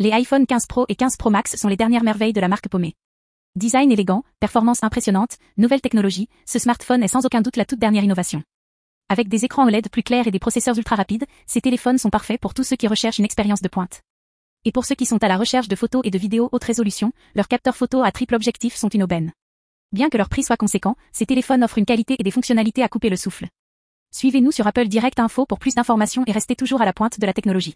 Les iPhone 15 Pro et 15 Pro Max sont les dernières merveilles de la marque paumée. Design élégant, performance impressionnante, nouvelle technologie, ce smartphone est sans aucun doute la toute dernière innovation. Avec des écrans OLED plus clairs et des processeurs ultra rapides, ces téléphones sont parfaits pour tous ceux qui recherchent une expérience de pointe. Et pour ceux qui sont à la recherche de photos et de vidéos haute résolution, leurs capteurs photo à triple objectif sont une aubaine. Bien que leur prix soit conséquent, ces téléphones offrent une qualité et des fonctionnalités à couper le souffle. Suivez-nous sur Apple Direct Info pour plus d'informations et restez toujours à la pointe de la technologie.